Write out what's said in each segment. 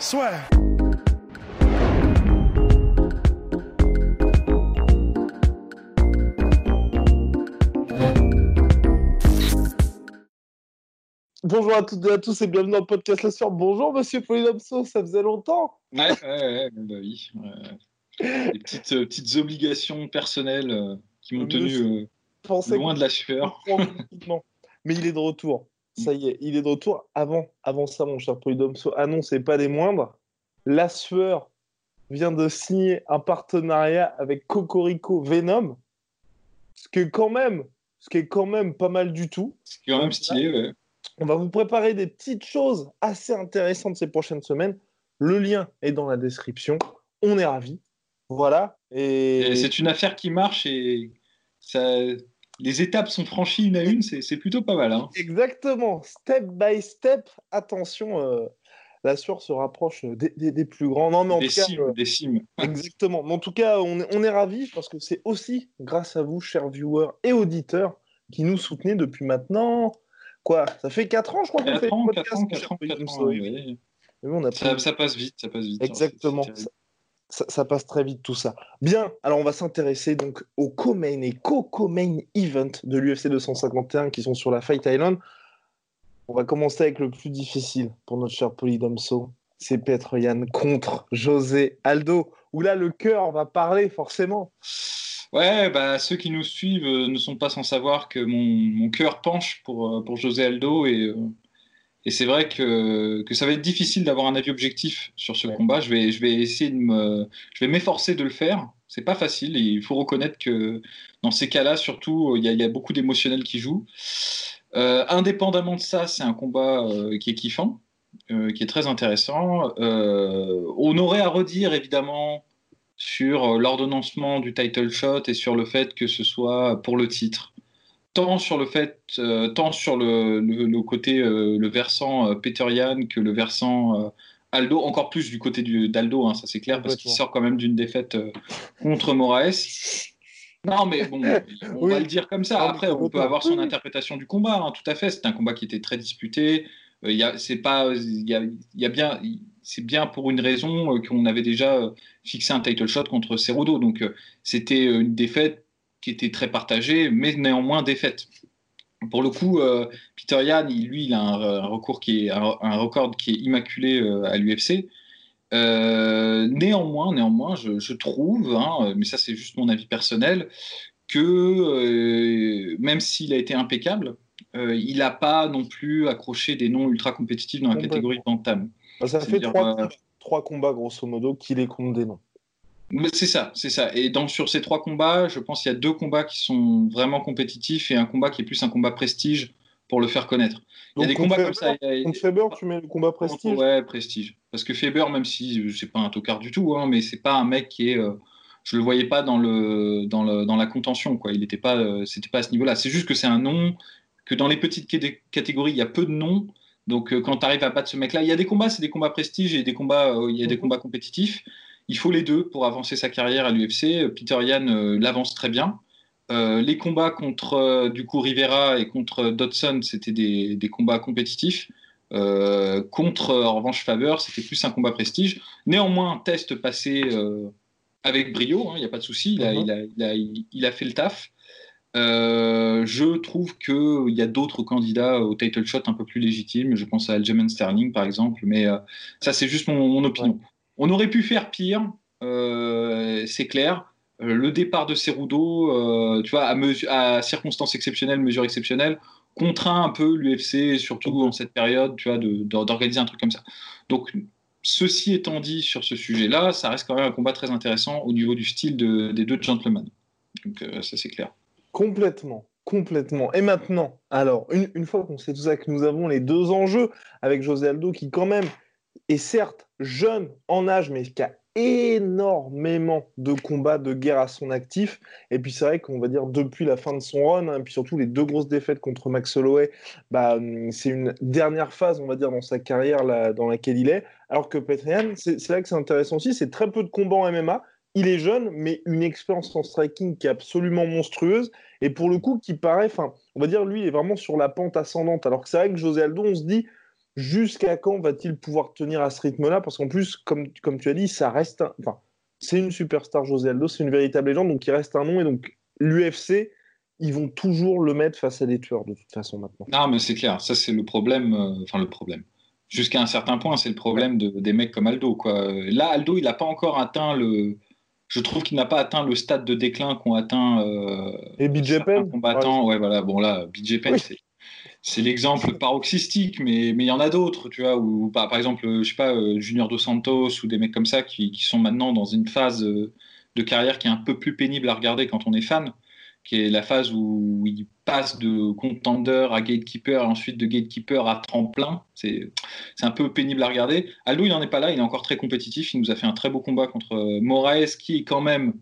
Soit. Bonjour à toutes et à tous et bienvenue dans le podcast La Sueur. Bonjour Monsieur Polydomso, ça faisait longtemps. Ouais, ouais, ouais, bah oui. ouais. Les petites, euh, petites obligations personnelles euh, qui m'ont tenu euh, loin de la sueur. Mais il est de retour. Ça y est, il est de retour. Avant, avant ça, mon cher Polydomso, annonce et pas des moindres. La Sueur vient de signer un partenariat avec Cocorico Venom. Ce qui est quand même, ce qui est quand même pas mal du tout. C'est quand même stylé, ouais. On va vous préparer des petites choses assez intéressantes ces prochaines semaines. Le lien est dans la description. On est ravis. Voilà. Et, Et C'est une affaire qui marche et ça, les étapes sont franchies une à une, c'est plutôt pas mal. Hein. exactement, step by step, attention, euh, la sueur se rapproche des, des- des plus grands. Non, mais en Des tout cas, cimes, euh, des cimes. exactement. Mais en tout cas, on est, on est ravis parce que c'est aussi grâce à vous, chers viewers et auditeurs, qui nous soutenez depuis maintenant. Quoi Ça fait 4 ans, je crois qu'on fait 4 ans, le 4 podcast. ans, mon 4 cher ans, 4 Polydomso. ans. oui, oui. Mais bon, on a Ça, pris- ça passe vite, ça passe vite. Exactement. C'est Ça, ça- passe très vite tout ça. Bien, alors on va s'intéresser donc au co-main et co-co-main event de l'UFC 251 qui sont sur la Fight Island. On va commencer avec le plus difficile pour notre cher Polydomso. C'est Petr Yan contre José Aldo. Où là, le cœur va parler forcément. Ouais, bah, ceux qui nous suivent euh, ne sont pas sans savoir que mon, mon cœur penche pour, euh, pour José Aldo et, euh, et c'est vrai que, que ça va être difficile d'avoir un avis objectif sur ce Ouais. combat. Je vais, je vais essayer de me, je vais m'efforcer de le faire. C'est pas facile et il faut reconnaître que dans ces cas-là, surtout, il y a, il y a beaucoup d'émotionnel qui joue. Euh, indépendamment de ça, c'est un combat euh, qui est kiffant, euh, qui est très intéressant. On aurait à redire évidemment sur l'ordonnancement du title shot et sur le fait que ce soit pour le titre. Tant sur le fait, euh, tant sur le, le- le côté, euh, le versant euh, Peter Yan que le versant euh, Aldo, encore plus du côté d'Aldo, hein, ça c'est clair, parce qu'il sort quand même d'une défaite contre Moraes. Non, mais bon, on Oui. va le dire comme ça. Mais Après, on peut avoir son interprétation du combat, hein, tout à fait. C'est un combat qui était très disputé. Il y a, c'est pas, il y a, y a bien, c'est bien pour une raison qu'on avait déjà fixé un title shot contre Cerudo. Donc, c'était une défaite qui était très partagée, mais néanmoins défaite. Pour le coup, euh, Peter Yan, il- lui, il a un, un recours qui est un, un record qui est immaculé euh, à l'UFC. Euh, néanmoins, néanmoins, je, je trouve, hein, mais ça c'est juste mon avis personnel, que même s'il a été impeccable, il n'a pas non plus accroché des noms ultra compétitifs dans la catégorie Bantam. Bah, ça fait trois, combats, trois combats, grosso modo, qu'il est contre des noms. C'est ça, c'est ça. Et dans, sur ces trois combats, je pense qu'il y a deux combats qui sont vraiment compétitifs et un combat qui est plus un combat prestige pour le faire connaître. Il y a Donc, des combats comme ça. a- Contre Faber, tu mets le combat prestige? Ouais, prestige. Parce que Faber, même si euh, c'est pas un tocard du tout, hein, mais c'est pas un mec qui est. euh, je le voyais pas dans le dans le dans la contention, quoi. Il était pas, euh, c'était pas à ce niveau-là. C'est juste que c'est un nom que dans les petites catégories, il y a peu de noms. Donc euh, quand tu arrives à battre ce mec-là, il y a des combats, c'est des combats prestige et des combats, il y a des Mhm. combats compétitifs. Il faut les deux pour avancer sa carrière à l'UFC. Peter Yan euh, l'avance très bien. Euh, les combats contre euh, du coup Rivera et contre Dodson, c'était des, des combats compétitifs. Contre, en revanche, Faber, c'était plus un combat prestige. Néanmoins, test passé avec brio, il n'y a pas de souci, il, a- Mhm. il, a, il, a, il a fait le taf. Euh, je trouve qu'il y a d'autres candidats au title shot un peu plus légitimes. Je pense à Aljamain Sterling, par exemple, mais euh, ça, c'est juste mon, mon opinion. On aurait pu faire pire, euh, c'est clair. Euh, le départ de Cerudo, euh, tu vois, à, circonstances exceptionnelles, mesures exceptionnelles, contraint un peu l'UFC, surtout en cette période, tu vois, d'organiser un truc comme ça. Donc, ceci étant dit sur ce sujet-là, ça reste quand même un combat très intéressant au niveau du style de- des deux gentlemen. Donc, ça, c'est clair. Complètement. Complètement. Et maintenant, alors, une, fois qu'on sait tout ça, que nous avons les deux enjeux avec José Aldo, qui quand même est certes jeune en âge, mais qui a énormément de combats de guerre à son actif. Et puis c'est vrai qu'on va dire depuis la fin de son run, et hein, puis surtout les deux grosses défaites contre Max Holloway, bah, hum, c'est une dernière phase, on va dire, dans sa carrière dans laquelle il est. Alors que Petrian, c'est là que c'est intéressant aussi, c'est très peu de combats en MMA. Il est jeune, mais une expérience en striking qui est absolument monstrueuse. Et pour le coup, qui paraît, enfin, on va dire, lui, est vraiment sur la pente ascendante. Alors que c'est vrai que José Aldo, on se dit, jusqu'à quand va-t-il pouvoir tenir à ce rythme-là? Parce qu'en plus, comme, comme tu as dit, ça reste. Enfin, c'est une superstar, José Aldo, c'est une véritable légende, donc il reste un nom. Et donc, l'UFC, ils vont toujours le mettre face à des tueurs, de toute façon, maintenant. Non, mais c'est clair, ça, c'est le problème. Euh, enfin, le problème. Jusqu'à un certain point, c'est le problème de, des mecs comme Aldo. Quoi. Là, Aldo, il n'a pas encore atteint le. Je trouve qu'il n'a pas atteint le stade de déclin qu'ont atteint. Euh, et combattants. Ouais. voilà. Bon, là, BJ Penn, c'est c'est l'exemple paroxystique, mais mais il y en a d'autres, tu vois, ou par, exemple, je sais pas, euh, Junior Dos Santos ou des mecs comme ça qui, qui, sont maintenant dans une phase euh, de carrière qui est un peu plus pénible à regarder quand on est fan, qui est la phase où ils passent de contender à gatekeeper et ensuite de gatekeeper à tremplin. C'est un peu pénible à regarder. Aldo, il n'en est pas là, il est encore très compétitif. Il nous a fait un très beau combat contre euh, Moraes, qui est quand même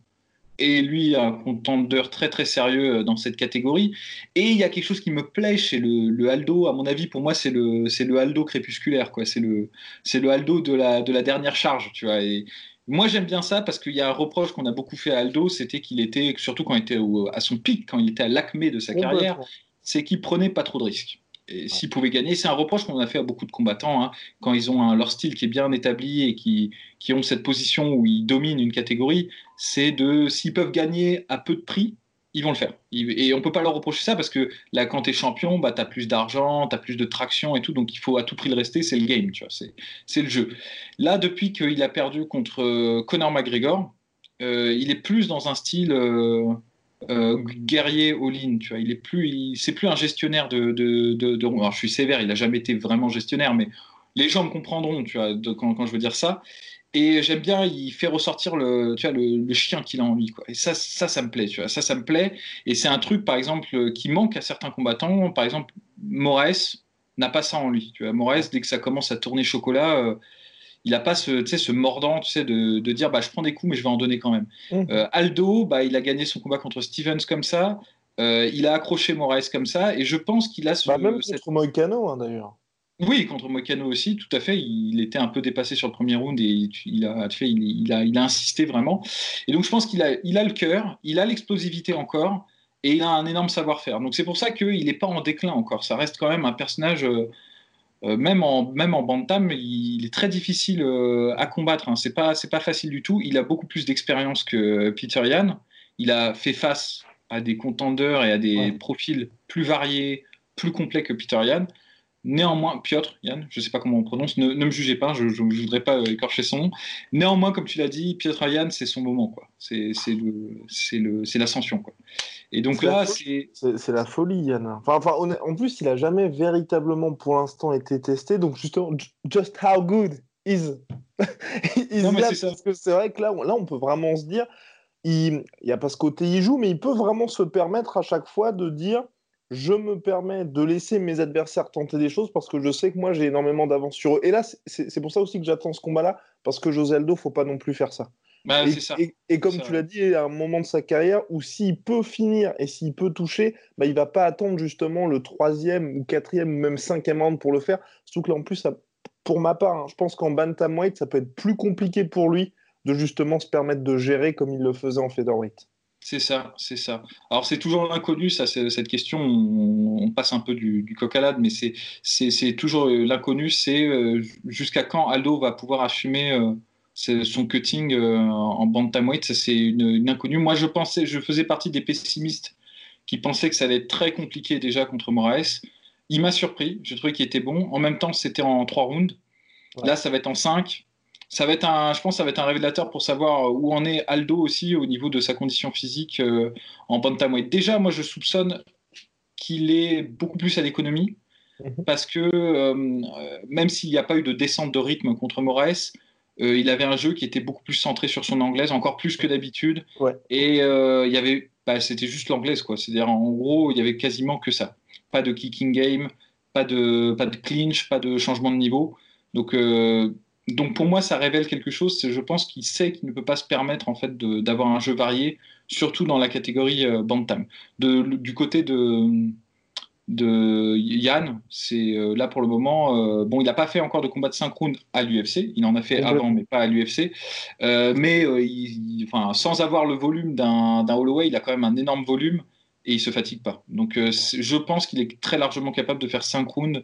et lui un contendeur très très sérieux euh, dans cette catégorie. Et il y a quelque chose qui me plaît chez le, Aldo, à mon avis, pour moi c'est le c'est le Aldo crépusculaire quoi. C'est le c'est le Aldo de la de la dernière charge, tu vois. Et moi j'aime bien ça parce qu'il y a un reproche qu'on a beaucoup fait à Aldo, c'était qu'il était surtout quand il était à son pic, quand il était à l'acmé de sa carrière, c'est qu'il prenait pas trop de risques s'ils pouvaient gagner, c'est un reproche qu'on a fait à beaucoup de combattants, hein, quand ils ont leur style qui est bien établi et qui, qui ont cette position où ils dominent une catégorie, c'est de s'ils peuvent gagner à peu de prix, ils vont le faire. Et on peut pas leur reprocher ça parce que là, quand tu es champion, bah, tu as plus d'argent, tu as plus de traction et tout, donc il faut à tout prix le rester, c'est le game, tu vois, c'est le jeu. Là, depuis qu'il a perdu contre euh, Conor McGregor, euh, il est plus dans un style... Euh, euh, guerrier all-in, tu vois. Il est plus, c'est plus un gestionnaire de, de, de, Alors, je suis sévère, il n'a jamais été vraiment gestionnaire, mais les gens me comprendront, tu vois, quand, je veux dire ça. Et j'aime bien, il fait ressortir le, tu vois, le, chien qu'il a en lui, quoi. Et ça, ça, ça me plaît, tu vois. Ça, ça me plaît. Et c'est un truc, par exemple, qui manque à certains combattants. Par exemple, Moraes n'a pas ça en lui, tu vois. Moraes, dès que ça commence à tourner chocolat, euh, il n'a pas ce, ce mordant tu sais, de, de, dire bah, je prends des coups mais je vais en donner quand même. Mmh. Euh, Aldo, bah, il a gagné son combat contre Stevens comme ça, euh, il a accroché Moraes comme ça, et je pense qu'il a ce. Bah, même contre Moicano hein, d'ailleurs. Oui, contre Moicano aussi, tout à fait. Il était un peu dépassé sur le premier round et il a, fait, il, a, il a insisté vraiment. Et donc je pense qu'il a, il a le cœur, il a l'explosivité encore, et il a un énorme savoir-faire. Donc c'est pour ça qu'il n'est pas en déclin encore. Ça reste quand même un personnage. Euh, euh, même, en, même en bantam, il est très difficile euh, à combattre. Hein. C'est pas, c'est pas facile du tout. Il a beaucoup plus d'expérience que Peter Yan. Il a fait face à des contenders et à des profils plus variés, plus complets que Peter Yan. Néanmoins, Piotr, Yann, je ne sais pas comment on prononce, ne, me jugez pas, je ne voudrais pas écorcher son nom. Néanmoins, comme tu l'as dit, Piotr Yann, c'est son moment, quoi. C'est l'ascension, quoi. Et donc là, c'est. C'est la folie, Yann. Enfin, en plus, il n'a jamais véritablement, pour l'instant, été testé. Donc, justement, just how good is. is non, mais Parce que c'est vrai que là, on, là, on peut vraiment se dire, il n'y a pas ce côté, il joue, mais il peut vraiment se permettre à chaque fois de dire je me permets de laisser mes adversaires tenter des choses parce que je sais que moi j'ai énormément d'avance sur eux. Et là, c'est pour ça aussi que j'attends ce combat-là, parce que José Aldo, faut pas non plus faire ça. Bah, et, et, comme tu l'as dit, à un moment de sa carrière où s'il peut finir et s'il peut toucher, bah, il va pas attendre justement le troisième ou quatrième ou même cinquième round pour le faire. Surtout que là, en plus, ça, pour ma part, hein, je pense qu'en bantamweight, ça peut être plus compliqué pour lui de justement se permettre de gérer comme il le faisait en featherweight. C'est ça, c'est ça. Alors c'est toujours l'inconnu, ça, cette question. On, passe un peu du, coq à l'âne, mais c'est toujours euh, l'inconnu. C'est euh, jusqu'à quand Aldo va pouvoir assumer euh, son cutting en bantamweight. Ça c'est une, inconnue. Moi, je pensais, je faisais partie des pessimistes qui pensaient que ça allait être très compliqué déjà contre Moraes. Il m'a surpris. Je trouvais qu'il était bon. En même temps, c'était en trois rounds. Là, ça va être en cinq ça va être un, je pense, ça va être un révélateur pour savoir où en est Aldo aussi au niveau de sa condition physique euh, en bantamweight. Déjà, moi, je soupçonne qu'il est beaucoup plus à l'économie mhm. parce que euh, même s'il n'y a pas eu de descente de rythme contre Moraes, euh, il avait un jeu qui était beaucoup plus centré sur son anglaise, encore plus que d'habitude. Et il y avait bah, c'était juste l'anglaise, quoi. C'est-à-dire, en gros, il y avait quasiment que ça. Pas de kicking game, pas de, pas de clinch, pas de changement de niveau. Donc, euh, donc pour moi, ça révèle quelque chose. Je pense qu'il sait qu'il ne peut pas se permettre en fait d'avoir un jeu varié, surtout dans la catégorie euh, bantam. De, du côté de de Yann, c'est euh, là pour le moment. bon, il n'a pas fait encore de combat de synchrone à l'UFC. Il en a fait avant, mais pas à l'UFC. mais enfin, sans avoir le volume d'un Holloway, il a quand même un énorme volume et il se fatigue pas. Donc, je pense qu'il est très largement capable de faire 5 rounds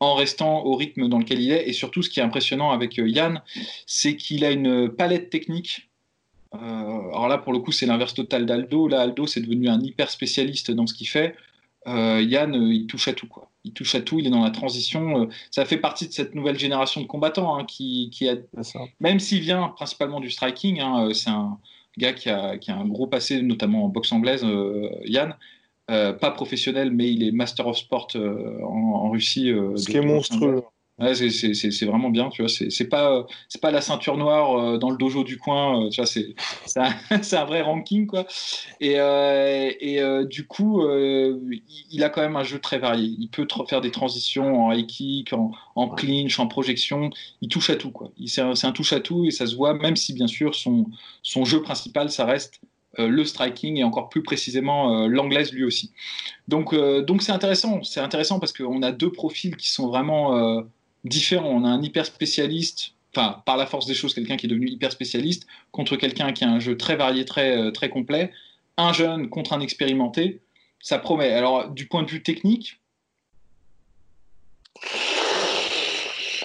en restant au rythme dans lequel il est. Et surtout, ce qui est impressionnant avec euh, Yann, c'est qu'il a une palette technique. Euh, alors là, pour le coup, c'est l'inverse total d'Aldo. Là, Aldo, c'est devenu un hyper spécialiste dans ce qu'il fait. Euh, Yann, il touche à tout. Quoi. Il touche à tout, il est dans la transition. ça fait partie de cette nouvelle génération de combattants hein, qui, a, même s'il vient principalement du striking, hein, c'est un gars qui a, qui a, un gros passé, notamment en boxe anglaise, Yann, euh, pas professionnel, mais il est Master of Sport euh, en, Russie. Euh, Ce qui est monstrueux. Ouais, c'est vraiment bien, tu vois. C'est pas c'est pas la ceinture noire dans le dojo du coin, tu vois. C'est c'est un, vrai ranking quoi. Et, et du coup, il a quand même un jeu très varié. Il peut faire des transitions en high kick, en, en clinch, en projection. Il touche à tout quoi. C'est un, un, touche à tout et ça se voit. Même si bien sûr son son jeu principal, ça reste euh, le striking et encore plus précisément euh, l'anglaise lui aussi. Donc euh, donc c'est intéressant, c'est intéressant parce qu'on a deux profils qui sont vraiment différents. On a un hyper spécialiste enfin, par la force des choses, quelqu'un qui est devenu hyper spécialiste contre quelqu'un qui a un jeu très varié, très, très complet. Un jeune contre un expérimenté, ça promet. Alors, du point de vue technique.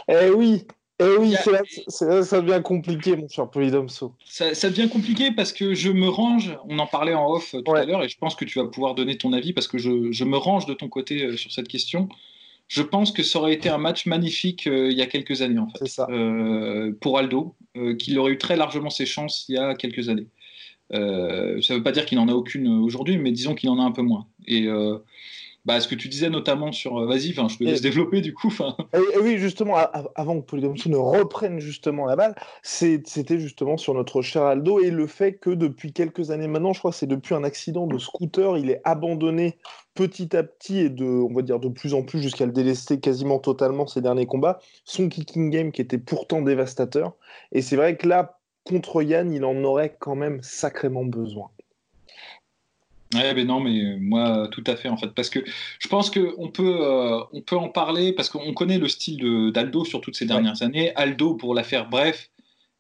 Eh oui, eh oui, ça devient compliqué, mon cher Polydomso. Ça, ça, devient compliqué parce que je me range, on en parlait en off tout à l'heure, et je pense que tu vas pouvoir donner ton avis parce que je, je me range de ton côté euh, sur cette question. Je pense que ça aurait été un match magnifique euh, il y a quelques années, en fait, ça. Euh, pour Aldo, qu'il aurait eu très largement ses chances il y a quelques années. ça ne veut pas dire qu'il n'en a aucune aujourd'hui, mais disons qu'il en a un peu moins. Et bah, ce que tu disais notamment sur. Euh, vas-y, je te laisse développer du coup. Et, oui, justement, avant que Polydomso ne reprenne justement la balle, c'était justement sur notre cher Aldo et le fait que depuis quelques années maintenant, je crois que c'est depuis un accident de scooter, il est abandonné petit à petit et de, on va dire de plus en plus jusqu'à le délester quasiment totalement ces derniers combats, son kicking game qui était pourtant dévastateur. Et c'est vrai que là, contre Yann, il en aurait quand même sacrément besoin. Ouais, ben non, mais moi, tout à fait, en fait. Parce que je pense qu'on peut, euh, on peut en parler, parce qu'on connaît le style d'Aldo sur toutes ces dernières années. Aldo, pour la faire bref,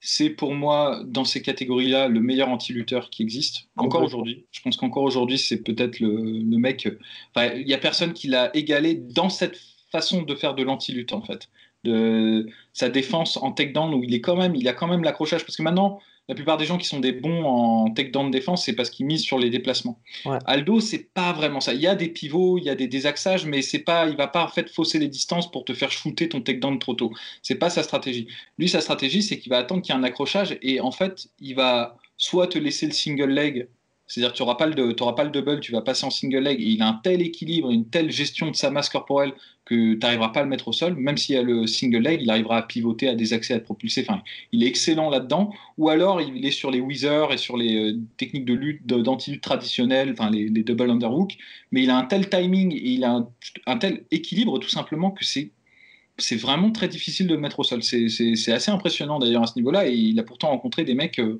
c'est pour moi, dans ces catégories-là, le meilleur anti-lutteur qui existe. Encore aujourd'hui. Je pense qu'encore aujourd'hui, c'est peut-être le, le, mec. Il n'y a personne qui l'a égalé dans cette façon de faire de l'anti-lutte, en fait. De sa défense en takedown, où il est quand même, il a quand même l'accrochage. Parce que maintenant, la plupart des gens qui sont des bons en takedown de défense, c'est parce qu'ils misent sur les déplacements. Aldo, c'est pas vraiment ça. Il y a des pivots, il y a des désaxages, mais c'est pas, il va pas en fait fausser les distances pour te faire shooter ton takedown trop tôt. C'est pas sa stratégie. Lui, sa stratégie, c'est qu'il va attendre qu'il y ait un accrochage et en fait, il va soit te laisser le single leg c'est-à-dire que tu n'auras pas, le, double, tu vas passer en single leg. Et il a un tel équilibre, une telle gestion de sa masse corporelle que tu n'arriveras pas à le mettre au sol. Même s'il y a le single leg, il arrivera à pivoter, à désaxer, à te propulser. Enfin, il est excellent là-dedans. Ou alors, il est sur les Weezer et sur les euh, techniques de lutte, d'anti-lutte traditionnelles, enfin, les, double underhook. Mais il a un tel timing et il a un, tel équilibre, tout simplement, que c'est c'est vraiment très difficile de le mettre au sol. C'est assez impressionnant d'ailleurs à ce niveau-là. Et il a pourtant rencontré des mecs. Euh,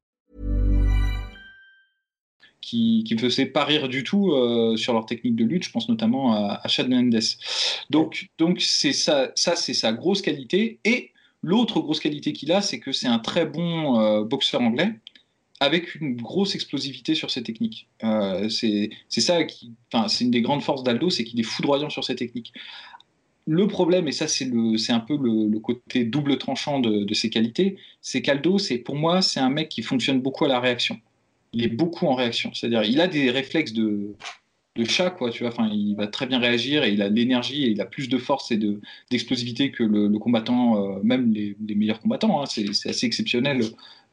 Qui ne me faisait pas rire du tout euh, sur leur technique de lutte. Je pense notamment à, Chad Mendes. Donc, donc c'est ça, ça c'est sa grosse qualité. Et l'autre grosse qualité qu'il a, c'est que c'est un très bon euh, boxeur anglais avec une grosse explosivité sur ses techniques. Euh, c'est ça qui, c'est une des grandes forces d'Aldo, c'est qu'il est foudroyant sur ses techniques. le problème, et ça c'est un peu le, côté double tranchant de, ses qualités, c'est qu'Aldo, pour moi, c'est un mec qui fonctionne beaucoup à la réaction. Il est beaucoup en réaction. C'est-à-dire, il a des réflexes de, de chat, quoi, tu vois. Enfin, il va très bien réagir et il a de l'énergie et il a plus de force et d'explosivité que le, combattant, euh, même les, meilleurs combattants. Hein. C'est assez exceptionnel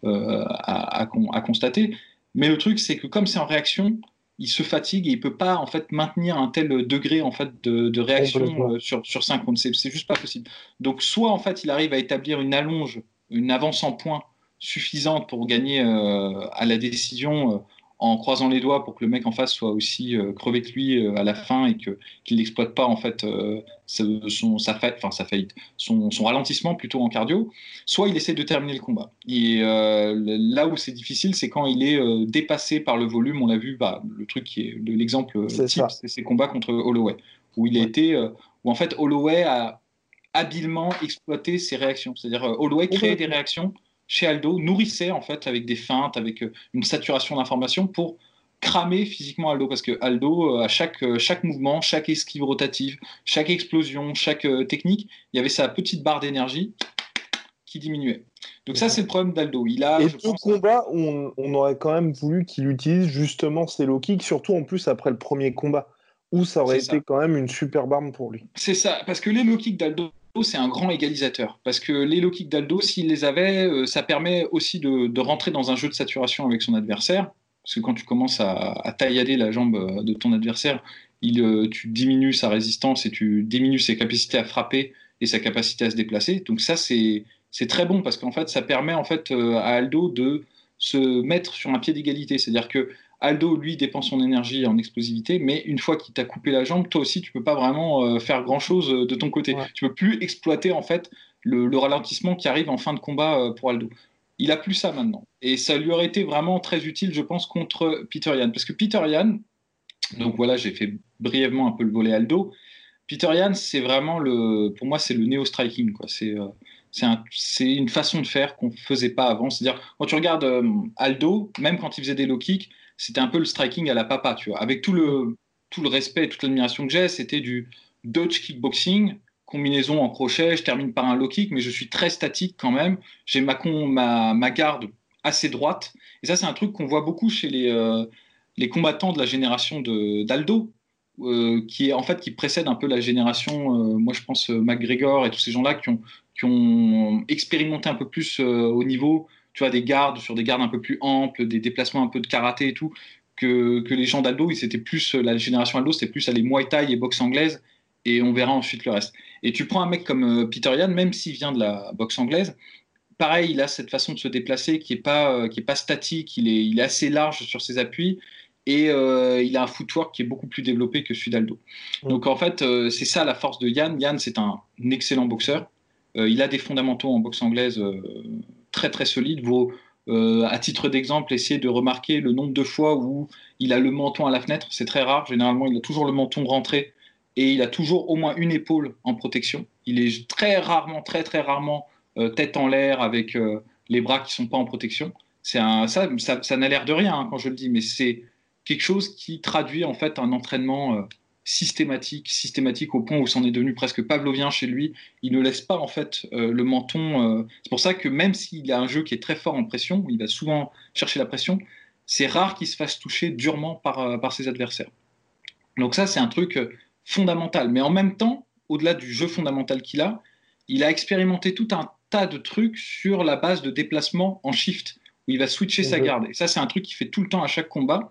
euh, à, constater. Mais le truc, c'est que comme c'est en réaction, il se fatigue et il peut pas en fait maintenir un tel degré en fait de, réaction euh, sur sur cinq rounds. C'est juste pas possible. Donc soit en fait il arrive à établir une allonge, une avance en points suffisante pour gagner à la décision en croisant les doigts pour que le mec en face soit aussi euh, crevé que lui euh, à la fin et que qu'il n'exploite pas en fait euh, son sa enfin sa faillite, son, son, ralentissement plutôt en cardio. Soit il essaie de terminer le combat. Et là où c'est difficile, c'est quand il est dépassé par le volume. On l'a vu, bah, le truc qui est l'exemple type, c'est ses combats contre Holloway, où il a été, où en fait Holloway a habilement exploité ses réactions. C'est-à-dire Holloway crée des réactions chez Aldo nourrissait en fait avec des feintes, avec euh, une saturation d'informations pour cramer physiquement Aldo parce que Aldo euh, à chaque euh, chaque mouvement, chaque esquive rotative, chaque explosion, chaque technique, il y avait sa petite barre d'énergie qui diminuait. Donc ça c'est le problème d'Aldo. Il a et tout combat où on, aurait quand même voulu qu'il utilise justement ses low kicks, surtout en plus après le premier combat où ça aurait été quand même une super arme pour lui. C'est ça, parce que les low kicks d'Aldo c'est un grand égalisateur. Parce que les low d'Aldo, s'il les avait, euh, ça permet aussi de, rentrer dans un jeu de saturation avec son adversaire. Parce que quand tu commences à, à taillader la jambe euh, de ton adversaire, il, euh, tu diminues sa résistance et tu diminues ses capacités à frapper et sa capacité à se déplacer. Donc ça, c'est très bon parce qu'en fait, ça permet en fait à Aldo de se mettre sur un pied d'égalité. C'est-à-dire que Aldo, lui, dépense son énergie en explosivité, mais une fois qu'il t'a coupé la jambe, toi aussi, tu peux pas vraiment euh, faire grand-chose euh, de ton côté. Tu peux plus exploiter en fait le, ralentissement qui arrive en fin de combat euh, pour Aldo. Il a plus ça maintenant, et ça lui aurait été vraiment très utile, je pense, contre Peter Yan, parce que Peter Yan, donc voilà, j'ai fait brièvement un peu le volet Aldo. Peter Yan, c'est vraiment le, pour moi, c'est le néo striking, quoi. C'est c'est une façon de faire qu'on ne faisait pas avant. C'est-à-dire, quand tu regardes Aldo, même quand il faisait des low kicks, c'était un peu le striking à la papa, tu vois. Avec tout le, tout le respect toute l'admiration que j'ai, c'était du Dutch kickboxing, combinaison en crochet, je termine par un low kick, mais je suis très statique quand même. J'ai ma, ma, ma, garde assez droite. Et ça, c'est un truc qu'on voit beaucoup chez les, euh, les combattants de la génération d'Aldo, euh, qui est en fait qui précède un peu la génération, euh, moi je pense McGregor et tous ces gens-là qui ont, qui ont expérimenté un peu plus au niveau tu vois, des gardes sur des gardes un peu plus amples, des déplacements un peu de karaté et tout, que, que les gens d'Aldo, c'était plus, la génération Aldo, c'était plus aller Muay Thai et boxe anglaise, et on verra ensuite le reste. Et tu prends un mec comme euh, Peter Yan, même s'il vient de la boxe anglaise, pareil, il a cette façon de se déplacer qui est pas, euh, qui est pas statique, il est, il est assez large sur ses appuis, et euh, il a un footwork qui est beaucoup plus développé que celui d'Aldo. Donc en fait, c'est ça la force de Yann. Yann, c'est un excellent boxeur. il a des fondamentaux en boxe anglaise très très solide. Euh, à titre d'exemple, essayer de remarquer le nombre de fois où il a le menton à la fenêtre. C'est très rare. Généralement, il a toujours le menton rentré et il a toujours au moins une épaule en protection. Il est très rarement, très très rarement euh, tête en l'air avec euh, les bras qui sont pas en protection. C'est ça, ça, n'a l'air de rien hein, quand je le dis, mais c'est quelque chose qui traduit en fait un entraînement systématique, systématique au point où c'en est devenu presque pavlovien chez lui. Il ne laisse pas en fait euh, le menton. Euh, c'est pour ça que même s'il a un jeu qui est très fort en pression, il va souvent chercher la pression, c'est rare qu'il se fasse toucher durement par, euh, par ses adversaires. Donc ça, c'est un truc fondamental. Mais en même temps, au-delà du jeu fondamental qu'il a, il a expérimenté tout un tas de trucs sur la base de déplacement en shift où il va switcher sa garde. Et ça, c'est un truc qu'il fait tout le temps à chaque combat.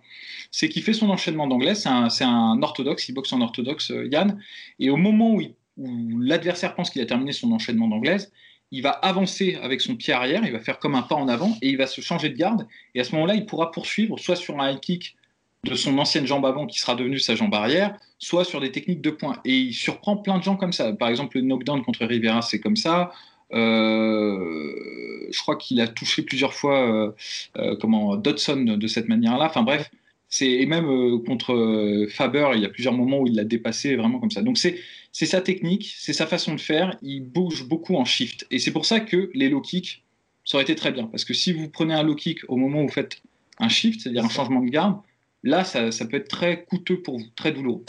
C'est qu'il fait son enchaînement d'anglais. C'est un, orthodoxe, il boxe en orthodoxe, euh, Yann. Et au moment où, l'adversaire pense qu'il a terminé son enchaînement d'anglaise, il va avancer avec son pied arrière, il va faire comme un pas en avant et il va se changer de garde. Et à ce moment-là, il pourra poursuivre soit sur un high kick de son ancienne jambe avant qui sera devenue sa jambe arrière, soit sur des techniques de poing. Et il surprend plein de gens comme ça. Par exemple, le knockdown contre Rivera, c'est comme ça. Euh, je crois qu'il a touché plusieurs fois euh, euh, comment Dodson de cette manière-là. Enfin bref, c'est et même contre Faber, il y a plusieurs moments où il l'a dépassé vraiment comme ça. Donc c'est c'est sa technique, c'est sa façon de faire. Il bouge beaucoup en shift et c'est pour ça que les low kicks ça aurait été très bien parce que si vous prenez un low kick au moment où vous faites un shift, c'est-à-dire un changement de garde, là ça, ça, peut être très coûteux pour vous, très douloureux.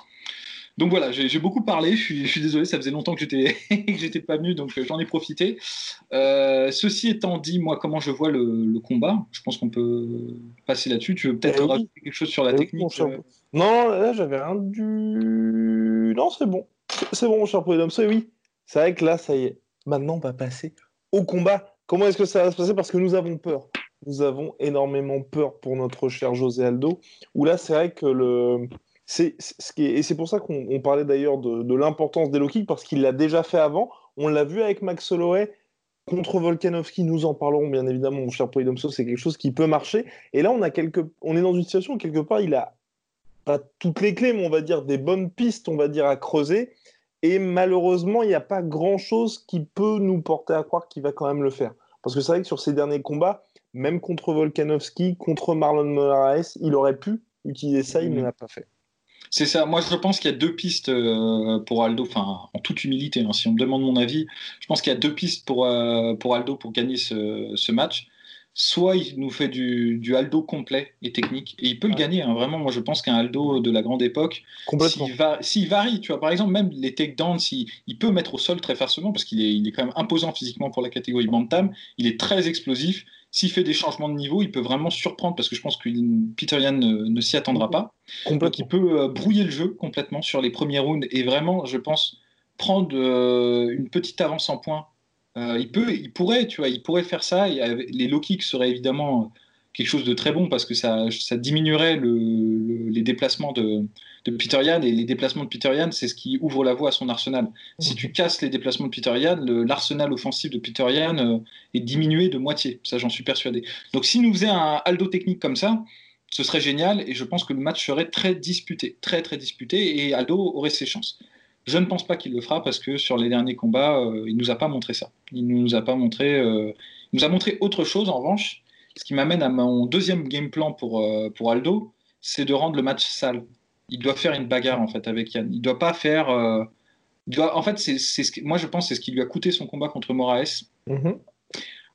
Donc voilà, j'ai beaucoup parlé. Je suis, désolé, ça faisait longtemps que j'étais j'étais pas venu, donc euh, j'en ai profité. Euh, ceci étant dit, moi, comment je vois le, combat, je pense qu'on peut passer là-dessus. Tu veux peut-être eh rajouter quelque chose sur la technique Non, là, j'avais un du. Non, c'est bon. C'est bon, mon cher C'est oui. C'est vrai que là, ça y est. Maintenant, on va passer au combat. Comment est-ce que ça va se passer? Parce que nous avons peur. Nous avons énormément peur pour notre cher José Aldo. Où là, c'est vrai que le. C'est, ce qui et c'est pour ça qu'on parlait d'ailleurs de, l'importance des low kicks, parce qu'il l'a déjà fait avant. On l'a vu avec Max Holloway contre Volkanovski. Nous en parlerons bien évidemment, mon cher Polydomso. C'est quelque chose qui peut marcher. Et là, on, a quelques, on est dans une situation où quelque part, il a pas toutes les clés, mais on va dire des bonnes pistes, on va dire, à creuser. Et malheureusement, il n'y a pas grand-chose qui peut nous porter à croire qu'il va quand même le faire. Parce que c'est vrai que sur ces derniers combats, même contre Volkanovski, contre Marlon Moraes, il aurait pu utiliser ça, il ne l'a pas fait. C'est ça. Moi, je pense qu'il y a deux pistes euh, pour Aldo, enfin, en toute humilité, hein, si on me demande mon avis, je pense qu'il y a deux pistes pour, euh, pour Aldo pour gagner ce, ce match soit il nous fait du, du, Aldo complet et technique, et il peut le gagner. Hein. Vraiment, moi je pense qu'un Aldo de la grande époque, s'il varie, tu vois, par exemple, même les takedowns, il, il peut mettre au sol très facilement, parce qu'il est, il est quand même imposant physiquement pour la catégorie Bantam, il est très explosif. S'il fait des changements de niveau, il peut vraiment surprendre, parce que je pense que Peter Yan ne, s'y attendra pas. Donc il peut euh, brouiller le jeu complètement sur les premiers rounds, et vraiment, je pense, prendre euh, une petite avance en points euh, il, peut, il, pourrait, tu vois, il pourrait faire ça. Et les low kicks seraient évidemment quelque chose de très bon parce que ça, ça diminuerait les déplacements de, de, Peter Yan. Et les déplacements de Peter Yan, c'est ce qui ouvre la voie à son arsenal. Si tu casses les déplacements de Peter Yan, l'arsenal offensif de Peter Yan euh, est diminué de moitié. Ça, j'en suis persuadé. Donc, si nous faisait un Aldo technique comme ça, ce serait génial et je pense que le match serait très disputé, très très disputé et Aldo aurait ses chances. Je ne pense pas qu'il le fera parce que sur les derniers combats, euh, il nous a pas montré ça. Il nous a pas montré. Euh, il nous a montré autre chose en revanche. Ce qui m'amène à mon deuxième game plan pour, euh, pour Aldo, c'est de rendre le match sale. Il doit faire une bagarre en fait avec Yann. Il doit pas faire. doit, en fait, c'est, ce moi je pense c'est ce qui lui a coûté son combat contre Moraes. Mm-hmm.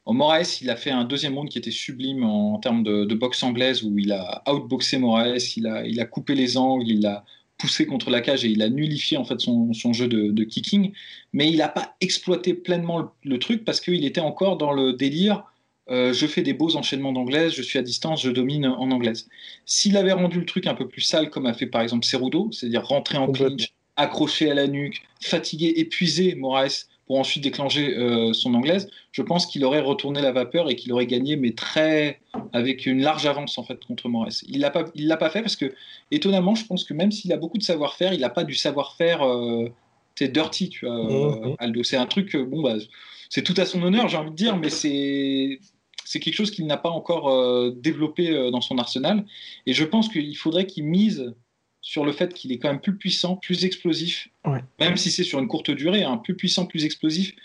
Moraes, il a fait un deuxième round qui était sublime en, termes de, boxe anglaise où il a outboxé Moraes, il a, il a coupé les angles, il a poussé contre la cage et il a nullifié en fait son, jeu de, kicking, mais il n'a pas exploité pleinement le, truc parce qu'il était encore dans le délire. Euh, je fais des beaux enchaînements d'anglaise, je suis à distance, je domine en anglaise. S'il avait rendu le truc un peu plus sale, comme a fait par exemple Cerudo, c'est-à-dire rentrer en clinch, accroché à la nuque, fatigué, épuisé, Moraes, pour ensuite déclencher euh, son anglaise, je pense qu'il aurait retourné la vapeur et qu'il aurait gagné, mais très avec une large avance en fait contre Moraes. Il l'a pas, il l'a pas fait parce que étonnamment, je pense que même s'il a beaucoup de savoir-faire, il n'a pas du savoir-faire. Euh, c'est dirty, tu vois, euh, mmh. Aldo. C'est un truc, bon, bah, c'est tout à son honneur, j'ai envie de dire, mais c'est c'est quelque chose qu'il n'a pas encore développé dans son arsenal. Et je pense qu'il faudrait qu'il mise sur le fait qu'il est quand même plus puissant, plus explosif, même si c'est sur une courte durée, hein, plus puissant, plus explosif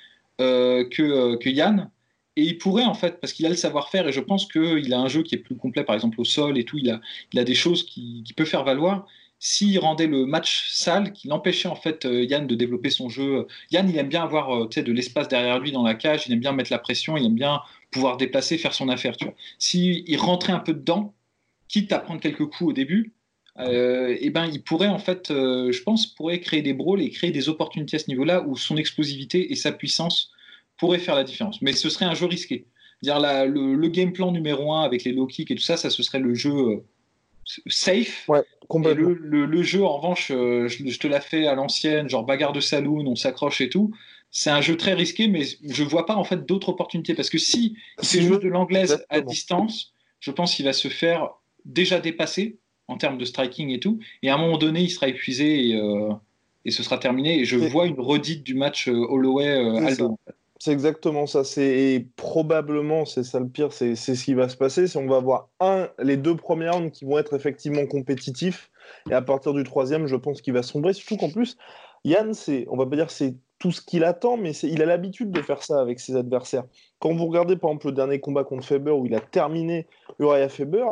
euh, que, euh, que, Yann. Et il pourrait, en fait, parce qu'il a le savoir-faire, et je pense qu'il a un jeu qui est plus complet, par exemple au sol et tout, il a, il a des choses qu'il qui peut faire valoir. S'il rendait le match sale, qu'il empêchait en fait euh, Yann de développer son jeu. Yann, il aime bien avoir de l'espace derrière lui dans la cage, il aime bien mettre la pression, il aime bien pouvoir déplacer, faire son affaire. S'il il rentrait un peu dedans, quitte à prendre quelques coups au début, euh, eh ben, il pourrait en fait, euh, je pense, pourrait créer des brawls et créer des opportunités à ce niveau-là où son explosivité et sa puissance pourraient faire la différence. Mais ce serait un jeu risqué. Dire le, game plan numéro un avec les low kicks et tout ça, ça ce serait le jeu euh, safe. Ouais, le, le, jeu, en revanche, je, te l'ai fait à l'ancienne, genre bagarre de saloon, on s'accroche et tout. C'est un jeu très risqué, mais je vois pas en fait d'autres opportunités parce que si il fait jouer de l'anglaise à distance, je pense qu'il va se faire déjà dépasser en termes de striking et tout. Et à un moment donné, il sera épuisé et, euh, et ce sera terminé. Et je vois une redite du match euh, Holloway-Aldo. Euh, c'est exactement ça. C'est probablement, c'est ça le pire, c'est ce qui va se passer. Si on va avoir un, les deux premiers rounds qui vont être effectivement compétitifs, et à partir du troisième, je pense qu'il va sombrer. Surtout qu'en plus, Yann, c'est, on va pas dire c'est tout ce qu'il attend, mais il a l'habitude de faire ça avec ses adversaires. Quand vous regardez par exemple le dernier combat contre Faber où il a terminé Uriah Faber,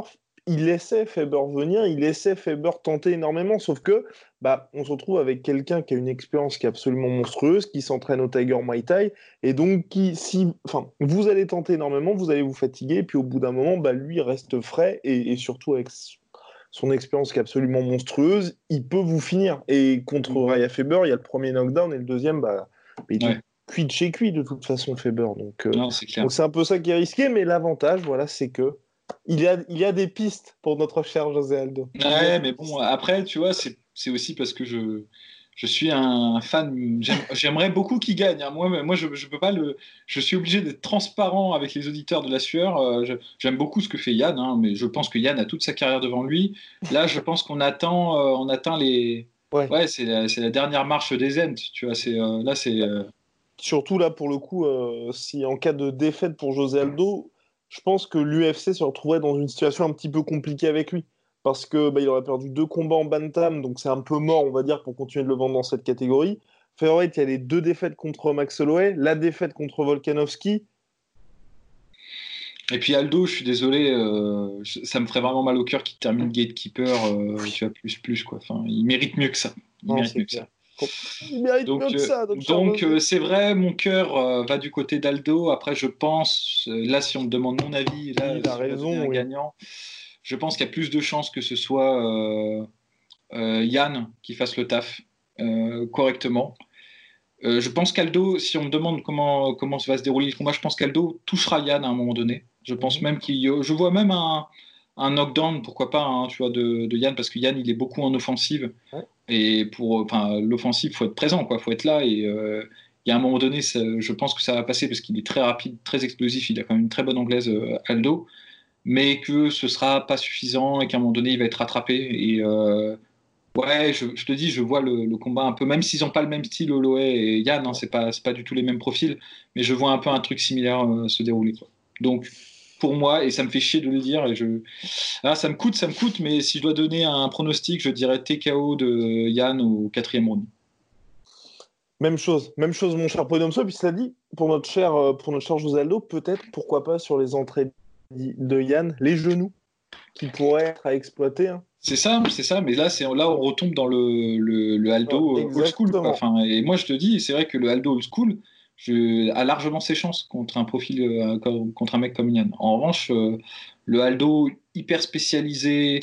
il laissait Faber venir, il laissait Faber tenter énormément, sauf que bah, on se retrouve avec quelqu'un qui a une expérience qui est absolument monstrueuse, qui s'entraîne au Tiger Muay Thai, et donc qui, si, enfin, vous allez tenter énormément, vous allez vous fatiguer, et puis au bout d'un moment, bah, lui reste frais, et, surtout avec son expérience qui est absolument monstrueuse, il peut vous finir. Et contre mm. Raya Faber, il y a le premier knockdown et le deuxième, bah, il est cuit de chez cuit de toute façon, Faber. Donc, euh, c'est un peu ça qui est risqué, mais l'avantage, voilà, c'est que il y, a, il y a des pistes pour notre cher José Aldo. Ouais, mais bon, après, tu vois, c'est aussi parce que je je suis un fan. J'aimerais beaucoup qu'il gagne. Hein. Moi, moi, je, je peux pas le. Je suis obligé d'être transparent avec les auditeurs de la sueur. Euh, j'aime beaucoup ce que fait Yann, hein, mais je pense que Yann a toute sa carrière devant lui. Là, je pense qu'on attend, euh, on atteint les. Ouais, c'est la, dernière marche des Ents. Tu vois, c'est euh, là, c'est. Surtout là, pour le coup, si en cas de défaite pour José Aldo, je pense que l'UFC se retrouverait dans une situation un petit peu compliquée avec lui parce que bah, il aurait perdu deux combats en bantam, donc c'est un peu mort, on va dire, pour continuer de le vendre dans cette catégorie. Featherweight, il y a les deux défaites contre Max Holloway, la défaite contre Volkanovski. Et puis Aldo, je suis désolé, euh, ça me ferait vraiment mal au cœur qu'il termine gatekeeper. Euh, tu plus plus quoi. Enfin, il mérite mieux que ça. Il mérite mieux que ça. Il mérite donc, mieux que euh, ça. Donc c'est vrai, mon cœur va du côté d'Aldo. Après, je pense, là, si on me demande mon avis, là, il a raison, un gagnant je pense qu'il y a plus de chances que ce soit euh, euh, Yann qui fasse le taf euh, correctement. je pense qu'Aldo, si on me demande comment, comment va se dérouler le combat, je pense qu'Aldo touchera Yann à un moment donné. Je pense même qu'il. Je vois même un, un knockdown, pourquoi pas, hein, tu vois, de, Yann, parce que Yann, il est beaucoup en offensive. Et pour enfin, l'offensive, il faut être présent, il faut être là. Et il y a un moment donné, je pense que ça va passer parce qu'il est très rapide, très explosif. Il a quand même une très bonne anglaise, Aldo mais que ce sera pas suffisant et qu'à un moment donné il va être rattrapé. Et euh, ouais, je, te dis, je vois le, combat un peu, même s'ils n'ont pas le même style, Holloway et Yann, hein, c'est pas, pas du tout les mêmes profils, mais je vois un peu un truc similaire euh, se dérouler. Donc pour moi, et ça me fait chier de le dire, et je... Ah, ça me coûte, ça me coûte, mais si je dois donner un pronostic, je dirais TKO de Yann au quatrième round. Même chose, même chose, mon cher Podomso, puis cela dit, pour notre cher, euh, pour notre cher José Aldo, peut-être, pourquoi pas, sur les entrées de Yann, les genoux qui pourraient être à exploiter. Hein. C'est ça, c'est ça, mais là, c'est là on retombe dans le, le, Aldo old school. Enfin, et moi, je te dis, c'est vrai que le Aldo old school je, a largement ses chances contre un profil, euh, contre un mec comme Yann. En revanche, euh, le Aldo hyper spécialisé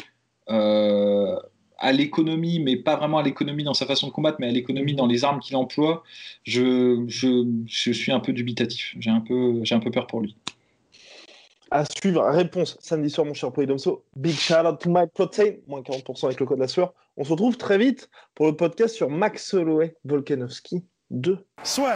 euh, à l'économie, mais pas vraiment à l'économie dans sa façon de combattre, mais à l'économie dans les armes qu'il emploie, je, je, je, suis un peu dubitatif. J'ai un peu, j'ai un peu peur pour lui à suivre. Réponse samedi soir, mon cher Polydomso. Big shout out to my protein, moins 40% avec le code la sueur. On se retrouve très vite pour le podcast sur Max Holloway Volkanovski 2. Soit.